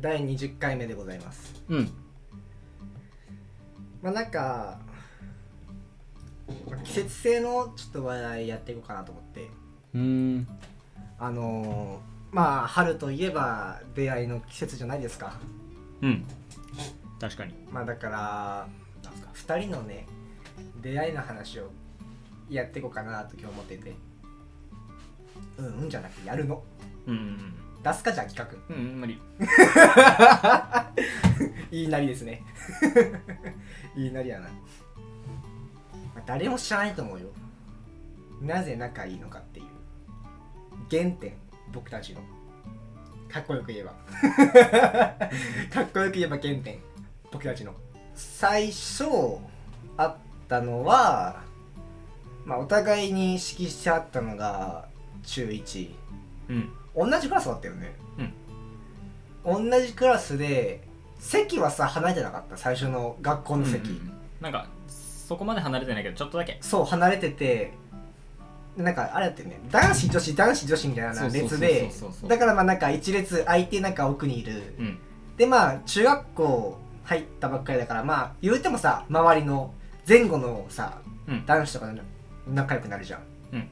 第20回目でございます。うん。まあなんかまあ季節性のちょっと話題やっていこうかなと思って。うん。あのーまあ春といえば出会いの季節じゃないですか。うん。確かに。まあだからなんすか2人のね出会いの話をやっていこうかなと今日思ってて。うんうんじゃなくてやるの。うん出すかじゃあ企画。うんうん無理。いいなりですね。いいなりやな、まあ誰も知らないと思うよ。なぜ仲いいのかっていう。原点。僕たちの。かっこよく言えば。かっこよく言えば原点。僕たちの。最初あったのはまあお互いに意識してあったのが中1うん同じクラスだったよね。うん。同じクラスで席はさ離れてなかった？最初の学校の席、うんうんなんかそこまで離れてないけどちょっとだけ。そう離れててなんかあれやってるね男子女子男子女子みたいな列でだからまあなんか一列空いてなんか奥にいる、うん。でまあ中学校入ったばっかりだからまあ言うてもさ周りの前後のさうん。男子とか仲良くなるじゃん、うん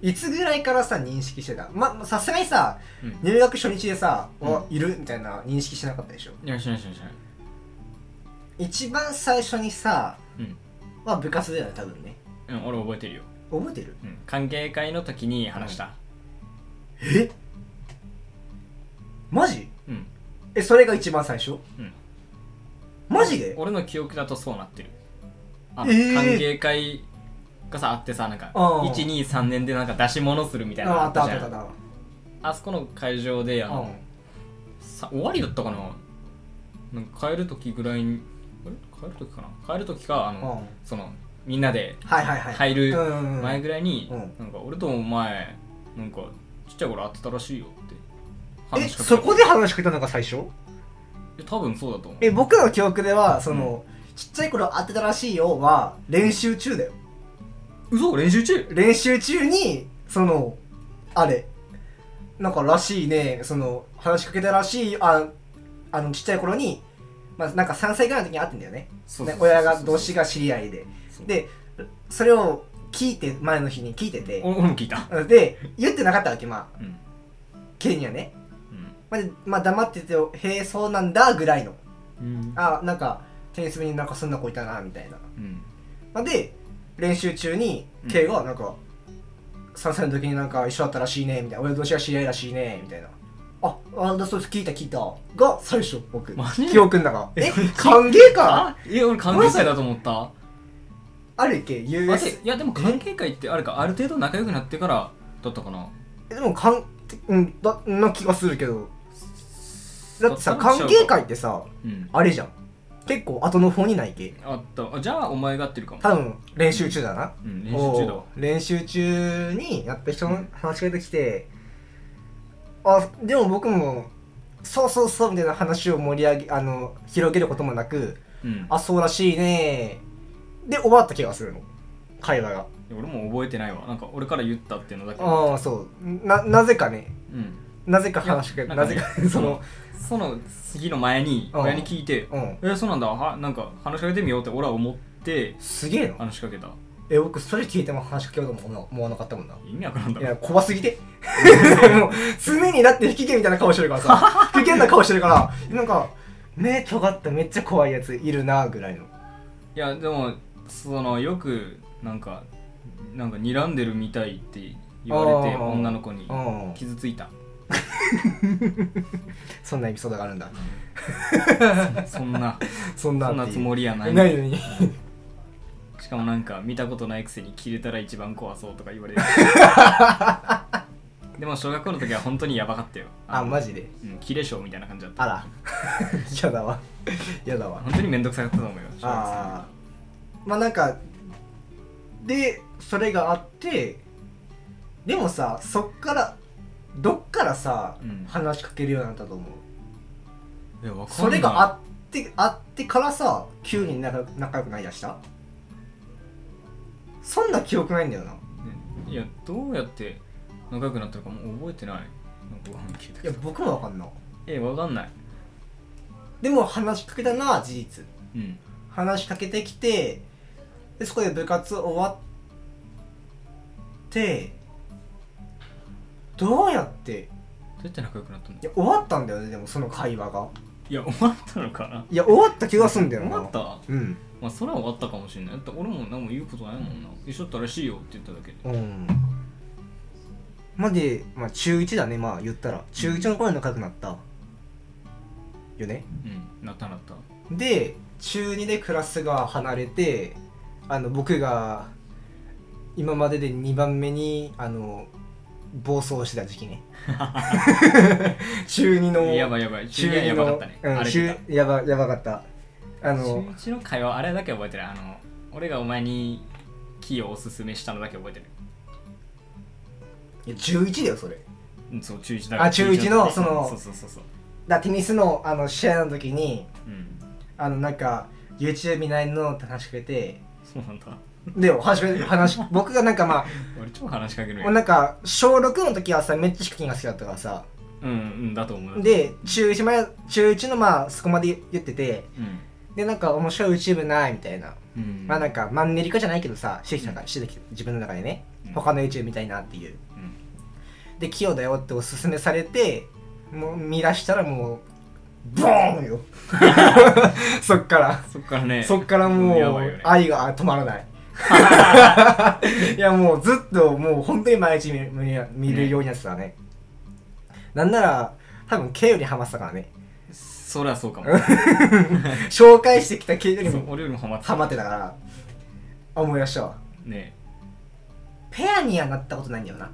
いつぐらいからさ認識してた？まさすがにさうん。入学初日でさ「うん。おいる?」みたいな認識してなかったでしょ？いやしないしないしない。一番最初にさうん。まあ部活だよね多分ね。うん俺覚えてるよ。覚えてる？うん。歓迎会の時に話した。え？マジ？うん。えそれが一番最初？うん。マジで？俺の記憶だとそうなってる。あのえー。歓迎会がさあってさなんかあー123年でなんか出し物するみたいなのああったあっじゃん。たあったあっあそこの会場であたの、さ終わりだったかな？なんか帰る時ぐらいにあれ？帰る時かな？帰る時かあうん。の、そのみんなではいはいはい。入るうん前ぐらいに、うん。なんか俺とお前なんかちっちゃい頃会ってたらしいよってえ話しかけそこで話しかけたのが最初？え多分そうだと思う。え僕の記憶ではその、ちっちゃい頃会ってたらしいよは練習中だよ嘘？練習中？練習中にそのあれ。なんからしいね。その話しかけたらしいああのちっちゃい頃にまあなんか3歳ぐらいの時に会ってんだよね。親が同士が知り合いで。でそれを聞いて前の日に聞いてて。お俺も聞いた。で言ってなかったわけまあ。うん。ケイにはね、うん。まあでまあ、黙ってて「へえそうなんだ」ぐらいの。うん。あなんかテニス部になんかそんな子いたなみたいな、うん。まあ、で練習中にうん。ケイがなんか、3歳の時になんか一緒だったらしいねみたいな。俺同士が知り合いらしいねみたいな。ああだそうです。聞いた聞いた。が最初僕。マジ？記憶の中。ええ歓迎会？あいや俺歓迎会だと思った。あるっけ？US いやでも歓迎会ってあれかある程度仲良くなってからだったかな。えでもかんうんだな気がするけど。だってさ歓迎会ってさうん。あれじゃん結構後の方にないけ。あった。あじゃあお前が合ってるかも。多分練習中だな。うん練習中だ練習中にやった人の話しかけてきてあでも僕もそうそうそうみたいな話を盛り上げあの広げることもなくうん。あそうらしいね。で終わった気がするの。会話が。俺も覚えてないわ。なんか俺から言ったっていうのだけ。ああそう。ななぜかね。うん。なぜか話しかけなぜか そのその日の前にうん。親に聞いてうん「えそうなんだ。はなんか話しかけてみよう」って俺は思ってすげえの話しかけた。え僕それ聞いても話しかけようとも思わなかったもんな。意味わからんだろ。いや、怖すぎて。もう、常にだって引き毛みたいな顔してるからさ、不機嫌な顔してるから、なんか、目尖っためっちゃ怖いやついるな、ぐらいの。いやでもそのよくなんかなんか睨んでるみたいって言われてあー。女の子にうん。傷ついた そんなエピソードがあるんだ。そんなそんなそんなつもりやないないのに。しかもなんか見たことないくせに切れたら一番怖そうとか言われる でも小学校の時は本当にやばかったよあ、マジで？うん切れ性みたいな感じだったあら。やだわ。やだわ。本当に面倒くさかったと思うよああ。まあなんか、で、それがあって、でもさ、そっから、どっからさ、うん。話しかけるようになったと思う？いやわかんない。それがあってあってからさ急に仲仲良くなりだした？そんな記憶ないんだよな。ね。いやどうやって仲良くなったのかもう覚えてない。なんかご飯聞いたいや僕もわかんなえわかんない。でも話しかけたのは事実。うん。話しかけてきてでそこで部活終わってどうやって？どうやって仲良くなったんだいや終わったんだよねでもその会話が。いや終わったのかな。いや終わった気がすんだよな。終わった？うん。まあそれは終わったかもしれない。だって俺も何も言うことないもんな。一緒だったらしいよって言っただけで。うん。まあで、まあ、中1だねまあ言ったら。中1の頃に仲良くなった。よね？うん。なったなった。で中2でクラスが離れてあの僕が今までで2番目にあの暴走してた時期ね 中2のやばいやばい。中中2 2のやばかったね、うん、あれ中てやばやばかった。あたの中1の会話あれだけ覚えてる。あの俺がお前にキーをおすすめしたのだけ覚えてる。いや中1だよそれ。うんそう中1だ。あ中一の時そのそうそうそうそう。だテニスのあの試合の時にうん。あのなんか YouTube 見ないのって話しかけてそうなんだで話し話 僕がなんかま俺超話しかけるあよなんか小6の時はさめっちゃヒカキンが好きだったからさ。うんうんだと思う。で中1まで中1のまあそこまで言っててうん。でなんか面白い YouTube ないみたいな、うん。まあなんかマンネリ化じゃないけどさしてきたから、してきた自分の中でね、うん。他の YouTube 見たいなっていう。うん。で器用だよっておすすめされてもう見出したらもうボーンよ。そっから。そっからね。そっからもうやばいよね。愛が止まらないいやもうずっともう本当に毎日見るようになってたね。なんなら多分 K よりハマってたからね。そりゃそうかも。紹介してきた K よりも俺よりもハマってハマってたから思い出したわ。ね。ペアにはなったことないんだよな。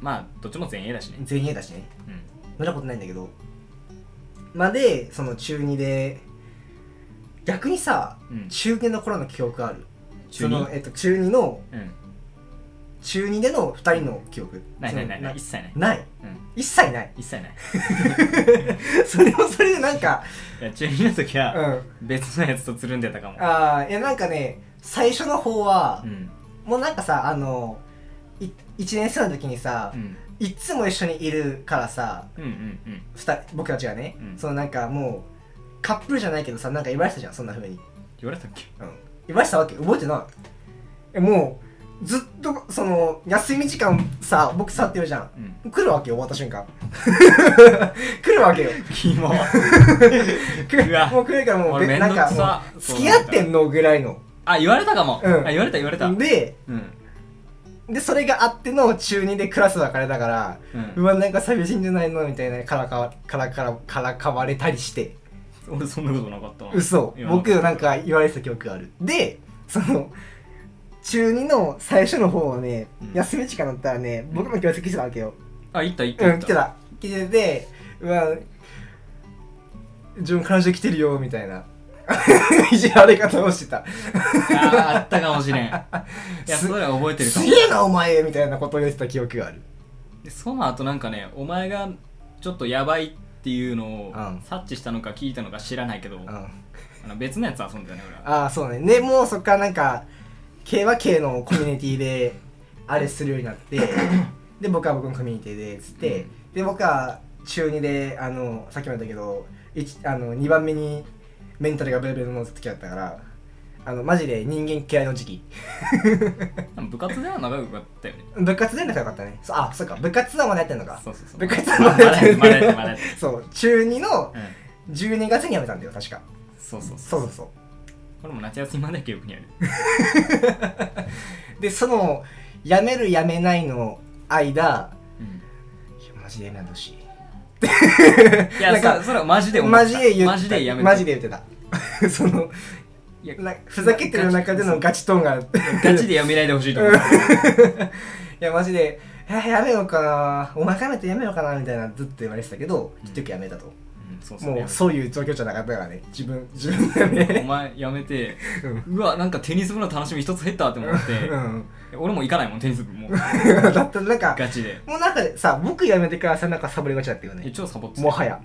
まあどっちも前衛だしね。全員だしね。うん。乗ったことないんだけど。まあでその中2で逆にさうん。中2の頃の記憶ある？その、えっと、中2のうん中2での2人の記憶。ないないないない。そ一切ない。のない。うん。一切ない。一切ない。それもそれでなんか中2の時うん。は別のやつとつるんでたかも。ああいやなんかね最初の方はう、ん。もうなんかさあのい1年生の時にさ、うん。いっつも一緒にいるからさうんうんうん。僕たちがね、うん。そのなんかもうカップルじゃないけどさなんか言われてたじゃんそんな風に。言われたっけ？うん言われてたわけ？覚えてない？えもうずっとその休み時間さ僕触ってるじゃん。うん。来るわけよ終わった瞬間。来るわけよ。キモ もう来るからもうなんかもさ。う付き合ってんのぐらいの。あ言われたかも。うん。あ言われた言われた。うんでうん。でそれがあっての中2でクラス分かれたからうわなんか寂しいんじゃないの？みたいなからかわからからからかわれたりして俺そんなことなかったわ嘘。僕なんか言われてた記憶がある。でその中2の最初の方はね、うん。休み時間だったらね僕の教室来てたわけよ。あ行った行ったうん行った。来てた。来ててうわ自分彼女来てるよみたいな。いじられ方をしてた。あーあったかもしれん。いやすそれは覚えてるかも。すげえなお前みたいなことを言ってた記憶がある。でその後なんかねお前がちょっとやばいっていうのをうん。察知したのか聞いたのか知らないけど、うん。あの別のやつ遊んでたね俺は。ああそうね。でもうそっからなんか K は K のコミュニティで あれするようになってで僕は僕のコミュニティでつって、うん。で僕は中2であのさっきも言ったけど一あの2番目にメンタルがベルベルの時だったからあのマジで人間嫌いの時期。部活では仲良かったよね。部活で仲良かったね。そうあそっか。部活はまだやってんのか。そうそうそう。部活まはまだやってるまだやってるまだやってるそう。中2のうん。12月に辞めたんだよ確か。そうそうそう。そうそうこれも夏休みまで記憶にある。でその辞める辞めないの間うん。いやマジでやめてほしい。いや なんかそそれはマジで思った。マジで言ってマジで言ってた。そのいやなふざけてる中でのガチトーンがガチでやめないでほしいと思う いやマジで「えやめようかな。お前かめてやめようかな」みたいなずっと言われてたけど結局やめたと、うんそうそうもうそういう状況じゃなかったからね。自分自分で お前やめて。うん。うわなんかテニス部の楽しみ一つ減ったって思って。うん。俺も行かないもんテニス部も。う だってなんかガチで。もうなんかさ僕辞めてからさなんかサボりがちだったよえね超サボってた。もはや。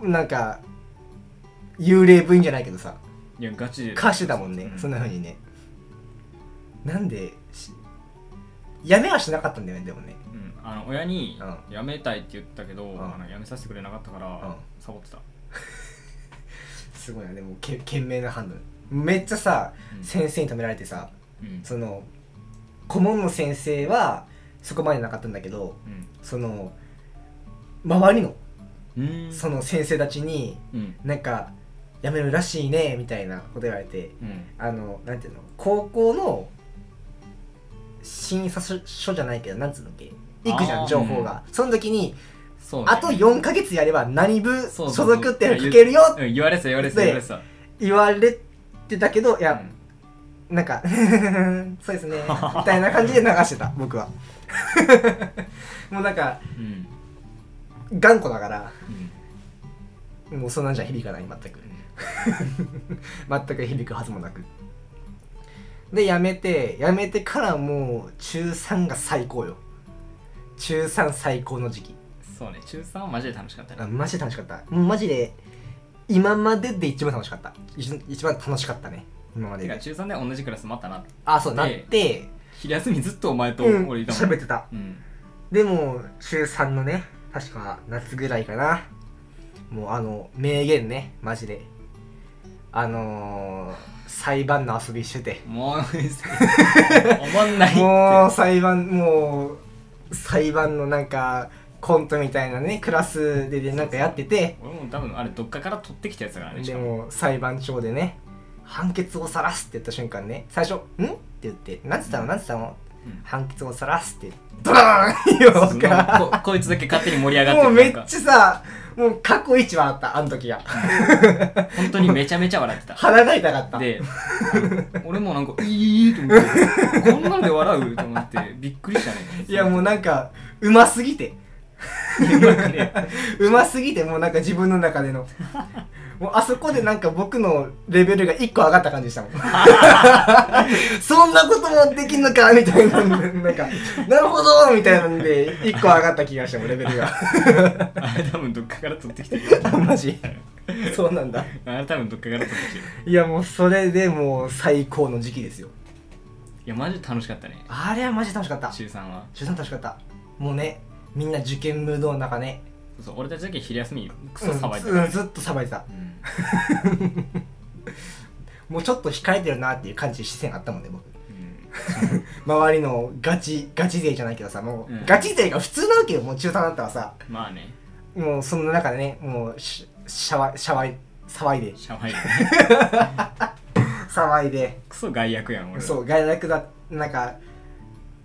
うん。なんか幽霊部員じゃないけどさいやガチで。貸してたもんね、うん。そんな風にね。なんでしやめはしなかったんだよねでもね。うん、あの親にう辞めたいって言ったけど、ん。あの辞めさせてくれなかったから、ん。サボってた、すごいなでもけ懸命な判断。めっちゃさうん。先生に止められてさうん。その顧問の先生はそこまでなかったんだけどうん。その周りのうん。その先生たちにうん。なんか辞めるらしいねみたいなこと言われてうん。あのなんていうの高校の審査書じゃないけどなんつうのっけ行くじゃん情報が、その時にね。あと4ヶ月やれば何部所属っていうの書けるよってうん言われてた言われてたで言われてた言われてたけどいや、うん。なんか そうですね みたいな感じで流してた僕は。もうなんかうん。頑固だからうん。もうそんなんじゃ響かない全く 全く響くはずもなく。でやめてやめてからもう中3が最高よ。中3最高の時期。そうね中3はマジで楽しかったね。あマジで楽しかった。もうマジで今までで一番楽しかった。一一番楽しかったね。今までで。中3で同じクラス待ったな。あそうなっでて。昼休みずっとお前とうん。俺いたもん。喋ってた。うん。でも中3のね確か夏ぐらいかな。もうあの名言ねマジであのー、裁判の遊びしてて。もうおもんないもう裁判もう裁判のなんかコントみたいなねクラスででなんかやってて。俺も多分あれどっかから取ってきたやつだからねしでかも。も裁判長でね判決を晒すって言った瞬間ね最初「ん?」って言って「なんつったの？なんつったの？うん。判決を晒す」ってドラーン！言うそうなん。かかここいつだけ勝手に盛り上がってもうめっちゃさもう過去一笑ったあの時が。本当にめちゃめちゃ笑ってた。鼻が痛かった。であの俺もなんか「いい」と思ってこんなんで笑うと思ってびっくりしたね。いやもうなんかうますぎて うますぎてもうなんか自分の中での。もうあそこでなんか僕のレベルが1個上がった感じでしたもん。そんなこともできんのかみたいな。なんかなるほどみたいなんで1個上がった気がしたもんレベルが。あれ多分どっかから取ってきてるあマジ？そうなんだ。あれ多分どっかから取ってきてる。いやもうそれでもう最高の時期ですよ。いやマジで楽しかったね。あれはマジ楽しかった。中3は。中3楽しかった。もうねみんな受験ムードの中ね。そう俺たちだけ昼休みクソ騒いでた、うんうんずっと騒いでた。うん。もうちょっと控えてるなっていう感じで視線あったもんね僕。うん。周りのガチガチ勢じゃないけどさもう、うん。ガチ勢が普通なわけよもう中3だったらさ。まあね。もうその中でねもうしシャワシャワイ騒いで。シャワイ騒いで。クソ害悪やん俺。そう外楽だなんか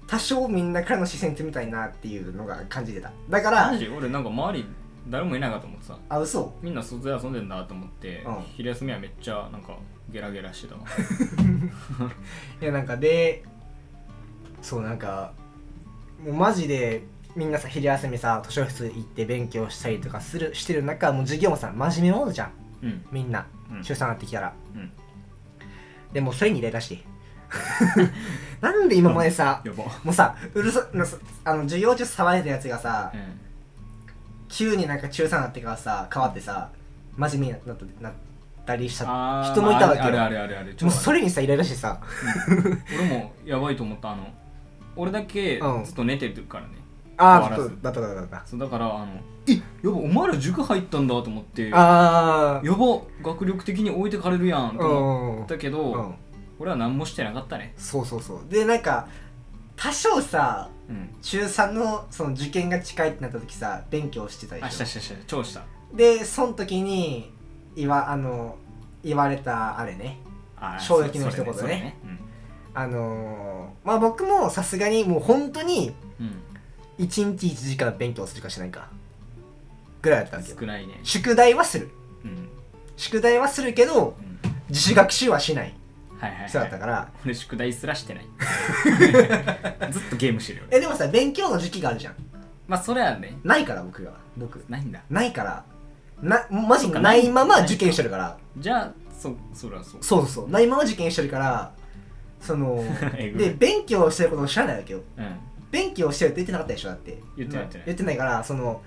多少みんなからの視線ってみたいなっていうのが感じてた。だからマジ？俺なんか周り誰もいないかと思ってさあ嘘？みんな外で遊んでんだと思って、うん。昼休みはめっちゃなんかゲラゲラしてたわ いやなんかでそうなんかもうマジでみんなさ昼休みさ図書室行って勉強したりとかするしてる中もう授業もさ真面目モードじゃん。うん。みんな、うん。中3になってきたら。うん。でもうそれにイライラして なんで今までさやば。もうさうるさあの授業中騒いでたやつがさうん。急になんか中3になってからさ変わってさ真面目になったなったりした人もいたわけよ。あるあるあるある。もうそれにさイライラしてさ。俺もやばいと思ったあの俺だけうん。ずっと寝てるからね、ああだっただっただった。そうだからあのえやばお前ら塾入ったんだと思って。やああば学力的に置いてかれるやんと思うんったけど、うん俺は何もしてなかったね。そうそうそう。でなんか多少さうん。中3のその受験が近いってなった時さ勉強してたでしょ？あしたしたした。超した。でその時に言わあの言われたあれね。衝撃の一言ね。それね。あのー、まあ僕もさすがにもう本当にそれね1日1時間勉強するかしないか。ぐらいだったうんわけよ。少ないね。宿題はする。うん。宿題はするけどうん。自主学習はしないはいはいはい。人だったから。俺宿題すらしてない。ずっとゲームしてるよ俺。えでもさ勉強の時期があるじゃん。まあそれはね。ないから僕が僕。ないんだ。ないから。なマジかないままない。受験してるから。じゃあそそれはそう。そうそうそう。ないまま受験してるからそのえぐいで勉強してることを知らないわけよ。うん。勉強してるって言ってなかったでしょだって。言ってない言ってない。言ってないからその、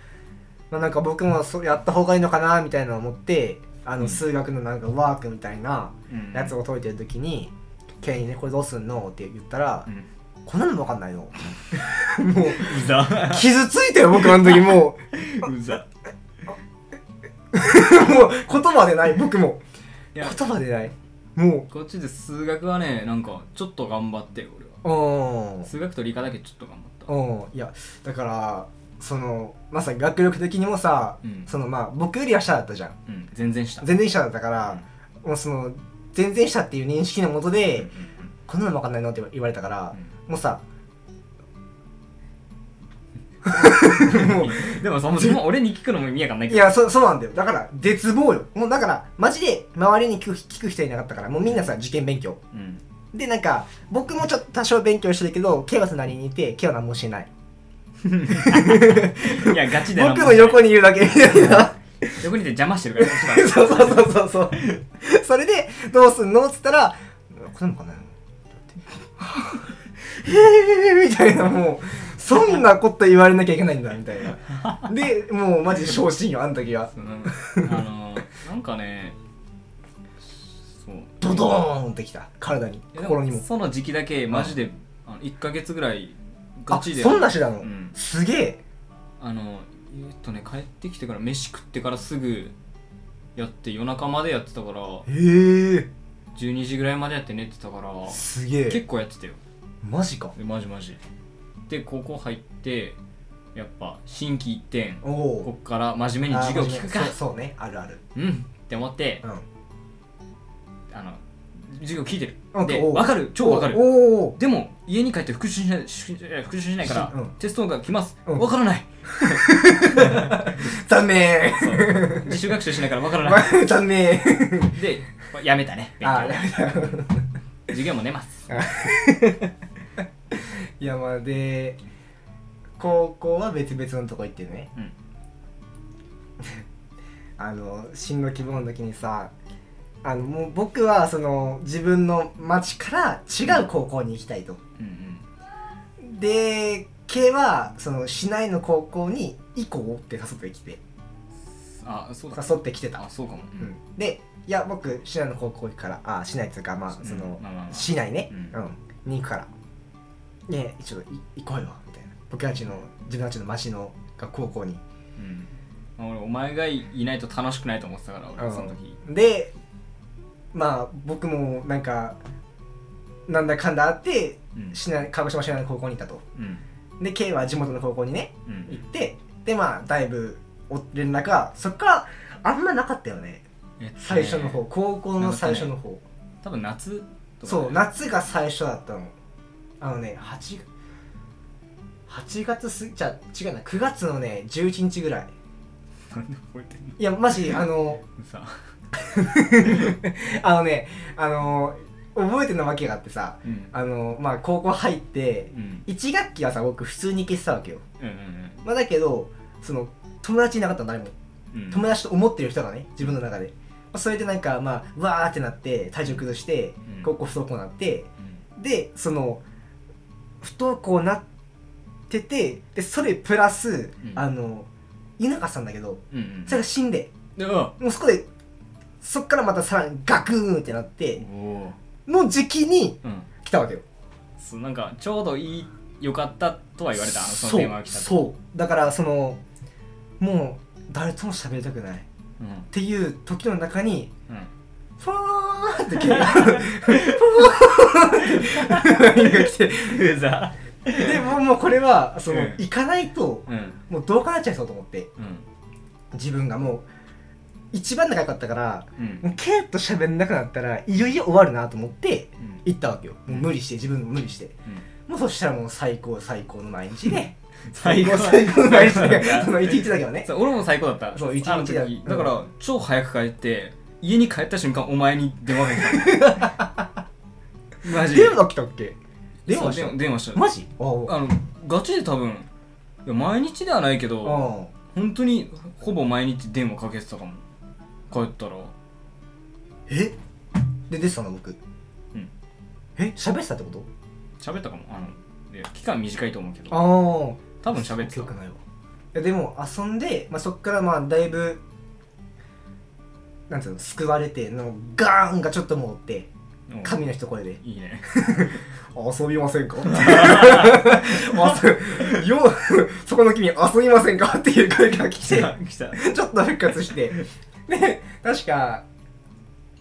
まあ、なんか僕もそうやった方がいいのかなみたいなのを思ってあのうん。数学のなんかワークみたいなうん。やつを解いてる時に「ケイにねこれどうすんの?」って言ったらうん「こんなのもわかんないの。もううざ。傷ついたよ僕あの時も。うざ。う もう言葉でない僕も。言葉でない。もこっちで数学はねなんかちょっと頑張ってよ俺は。数学と理科だけちょっと頑張った。うん。いやだからそのまさに学力的にもさ、うん。そのまあ僕よりは下だったじゃん。うん。全然した全然下だったから、もうその全然下っていう認識のもとうんで、うん。こんなの分かんないのって言われたから、もうさ もううんでもそもそも俺に聞くのも意味わかんないけど。いやそそうなんだよ。だから絶望よ。もうだからマジで周りに聞く聞く人いなかったからもうみんなさ受験勉強。うん。でなんか僕もちょっと多少勉強してるけど K は隣にいて K は何もしてない いやガチで僕の横にいるだけみたいな。横にいて邪魔してるから そうそうそうそうそう。それでどうすんの？っつったらこれもかなへえみたいなもうそんなこと言われなきゃいけないんだみたいな。でもうマジ昇進よあの時は。そのあのなんかねそう。ドドーンってきた。体に。心にも。その時期だけマジであの1か月ぐらいガあチで。そんなしてたの、うん。すげえ。あのえっとね帰ってきてから飯食ってからすぐやって夜中までやってたからへえ。12時ぐらいまでやって寝てたからすげえ。結構やってたよ。マジか。でマジマジ。で高校入ってやっぱ心機一転こっから真面目に授業聞くか。そうそうね。あるある。うん。って思ってうん。あの授業聞いてる。うんで分かる。超分かる。でも家に帰って復習しない復習しないから、うん。テストが来ます、うん。分からない。残念。自主学習しないから分からない。残念。でやめたね。勉あ強やめた。授業も寝ます。いやまあで高校は別々のとこ行ってね。うん。あの進路希望の時にさあのもう僕はその自分の町から違う高校に行きたいと、うんで K はその市内の高校に行こうって誘ってきて。うんあそうだ。誘ってきてた。あ、そうかも、うん、でいや僕市内の高校行くからあ市内っていうかまあその、市内ね、ううん。に行くから。ねえちょっ行こうよみたいな。僕たちの自分たちの町の学高校に。うん。まあ俺お前がいないと楽しくないと思ってたから俺その時。でまあ僕もなんかなんだかんだあってうん。市内鹿児島市内の高校に行ったと。うん。で K は地元の高校にねうん。行ってでまあだいぶお連絡がそっからあんまなかったよね。えっとね最初の方高校の最初の方。多分夏とかそう夏が最初だったの。あのね8 8月すじゃあ違うな9月のね11日ぐらい。なんで覚えてんの？いやマジあのさ あのねあの覚えてるわけがあってさうん。あのまあ高校入ってうん。1学期はさ僕普通に行けてたわけよ、うんうんまあ、だけどその友達いなかったの誰も。うん。うん友達と思ってる人がね自分の中で、まあ、それでなんかまあうわーってなって体調崩してうん。高校不登校になってうん。でその不登校になっててでそれプラス、ん。あの稲かさんだけどうんうん。それが死んで。もうそこでそっからまたさらにガクーンってなっての時期にうん。来たわけよ。そうなんかちょうどいいよかったとは言われたあのそのそう電話が来たとそう。だからそのもう誰とも喋りたくない。っうんていう時の中にうん。ファーって急にファーって。LINE が来てうざ。でもうもうこれはその、うん。行かないとうん。もうどうかなっちゃいそうと思って。うん。自分がもう一番仲良かったからうん。もうケイと喋んなくなったらいよいよ終わるなと思ってうん。行ったわけよ。もう無理して自分も無理して。もうそしたらもう最高最高の毎日で。最高最高。の毎日で。その一日だけはね。俺も最高だった。そう一日だだから超早く帰って家に帰った瞬間お前に電話が来た。マジ。で電話来たっけ？電話した電話したマジ？あのガチで多分いや毎日ではないけどあ。本当にほぼ毎日電話かけてたかも帰ったら。え？で出てたの僕？うん。え？喋ってたってこと？喋ったかも。あので期間短いと思うけど。ああ多分喋ってた。記憶ないわ。いやでも遊んで、まあ、そっからまあだいぶなんつうの救われてのガーンがちょっともうってう。ん神の一声で。いいね。遊びませんか？あそうよ そこの君遊びませんか？っていう声が来て来た来た。ちょっと復活してで 確か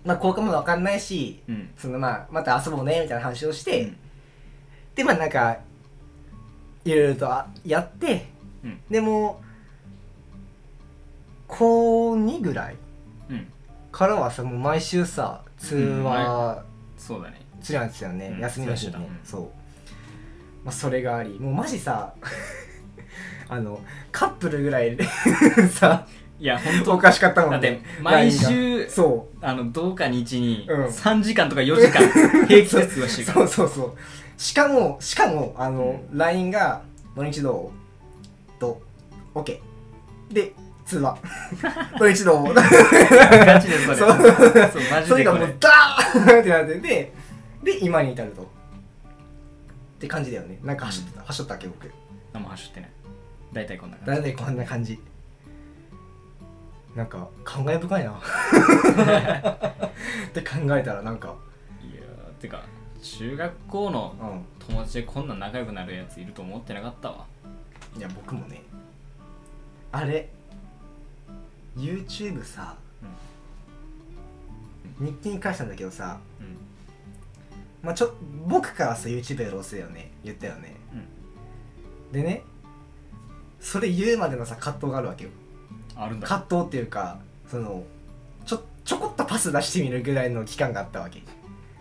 まあ効果もわかんないしうん。そのまあまた遊ぼうねみたいな話をして、うん。でまあなんかいろいろとあやってうん。でも高2ぐらいうん。からはさもう毎週さ通話そうだね。するんですよね、うん休みの日に。ねそう、まあ、それがありもうマジさ あのカップルぐらいでさいや本当。おかしかったもんね。だって毎週そあのどうか日にうん。3時間とか4時間 平気で通話してうるからそうそうそう。しかもしかもあの、LINE が「土日どう?」と「OK」で通話。土日どうガチでそれそう。そうマジそれがでこれもうダーンってなっててで今に至ると。って感じだよね。なんか走ってた、走ったっけ僕。何も走ってない。大体こんな感なんでこんな感じなんか感慨深いな。って考えたらなんか。じいやーてか中学校のう友達でこんな仲良くなるやついると思ってなかったわ。んいや僕もねあれ YouTube さ、日記に返したんだけどさうん。まあちょ僕からさ YouTube やろうせよね言ったよね。でねそれ言うまでのさ葛藤があるわけよあるんだ。葛藤っていうかそのちょちょこっとパス出してみるぐらいの期間があったわけ。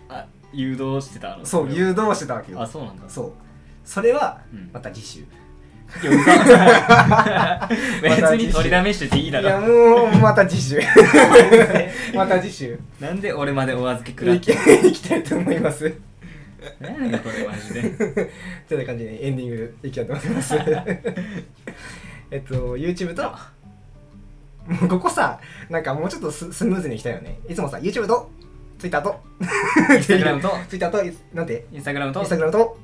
あ誘導してたの？そうう誘導してたわけよ。あそうなんだ。そう。それはうん。また次週、いやうざ別に取りだめしてていいだいやろもうまた次週。また次週。なんで俺までお預けくらっていきたいと思います。何だこれマジで。という感じでエンディングいきたいと思います。えっと YouTube と ここさなんかもうちょっとススムーズにいきたいよね。いつもさ YouTube と Twitter と。インスタグラムと？Twitter となんて？インスタグラムと？インスタグラムと？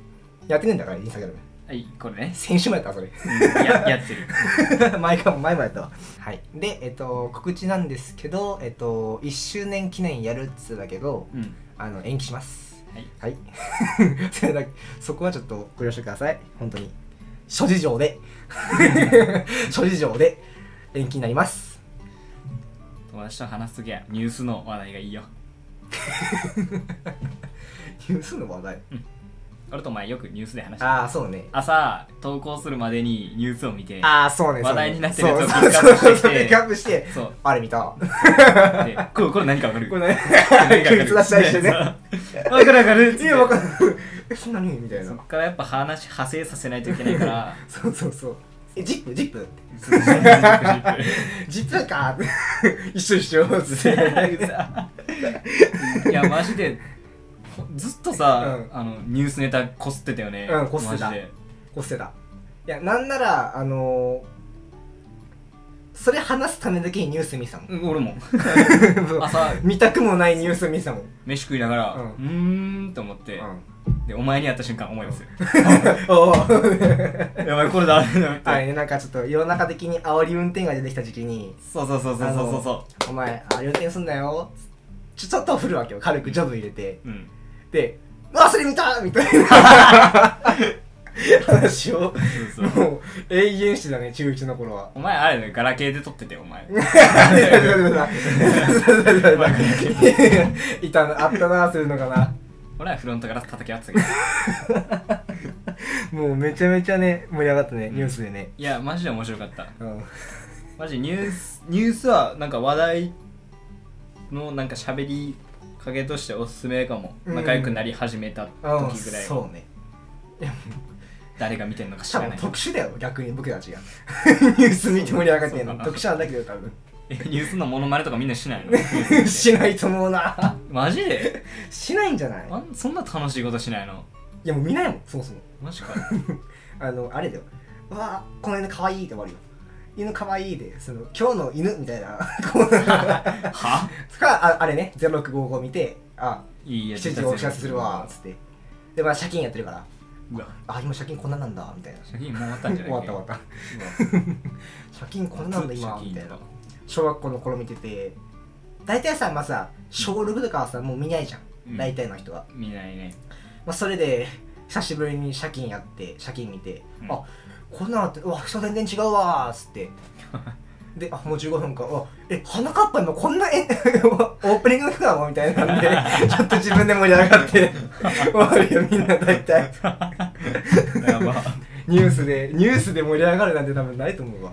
やってねえんだからインスタグラム。はいこれね。先週もやったそれ。うんややってる。前かも前もやったわ。はい。でえっと告知なんですけどえっと1周年記念やるっつってたけどうん。あの延期します。はい。はい。それだけそこはちょっとご了承ください。本当に。諸事情で。諸事情で延期になります友達と話すときはニュースの話題がいいよ。ニュースの話題？俺とお前よくニュースで話してああそうね。朝投稿するまでにニュースを見てああそうね話題になってるやつをピックアップしてそう。あれ見た。でこれこれ何かわかる？これね何かわかる？出したりしてね。そう。わかるわかる。いやわかる。えそんなに？みたいな。そっからやっぱ話派生させないといけないから。そうそうそうえジップジップ。ジップか。一緒一緒つって。いやマジでずっとさ、うん。あのニュースネタこすってたよね。うんこすってた。こうしてた。いやなんならあのーそれ話すためだけにニュース見てたもん。うん俺も。朝。見たくもないニュース見てたもん、飯食いながらううんーんと思って、でお前に会った瞬間思いますよ。おお やばいこれだと思ってあれねなんかちょっと世の中的に煽り運転が出てきた時期にそうそうそうそうそうそうそ「お前煽り運転すんなよ」ちょちょっと振るわけよ軽くジョブ入れてううん。で「うわそれ見た!」みたいな。話をもう永遠してたね中1の頃は。お前あれねガラケーで撮っててお前。いたなあったなするのかな俺はフロントガラス叩き合ってたけど。もうめちゃめちゃね盛り上がったねニュースでね。いやマジで面白かった。うん。マジニュースニュースはなんか話題のなんか喋りかけとしておすすめかも、うん。仲良くなり始めた時ぐらい。はそうね。誰が見てんのか知多分らない。特殊だよ逆に。僕たちが。ニュース見て盛り上がってんの。そうか。な特殊なんだけど多分えニュースのモノマネとかみんなしないの？しないと思うな。マジで？しないんじゃない？あんそんな楽しいことしないの？いやもう見ないもんそもそも。マジか あのあれだよ。うわこの犬かわいいって終わるよ。犬かわいいでその今日の犬みたいな。は？かああれね0655見てあいいや7時お知らせするわ。っつって。でまあ借金やってるから。うわ。あ今借金こんななんだみたいな。借金もう終わったんじゃない終わった終わった。借金こんななんだ今みたいな小学校の頃見てて大体さまあさ小6とかはさもう見ないじゃん。うん。大体の人は、見ないね。まあ、それで久しぶりに借金やって借金見て、うん。あこんなのあってうわ人全然違うわーっつって。であもう15分か。あえ花かっぱのこんなえ オープニングの曲なの？みたいなんで ちょっと自分で盛り上がって終わるよみんな大体。やば。ニュースでニュースで盛り上がるなんて多分ないと思うわ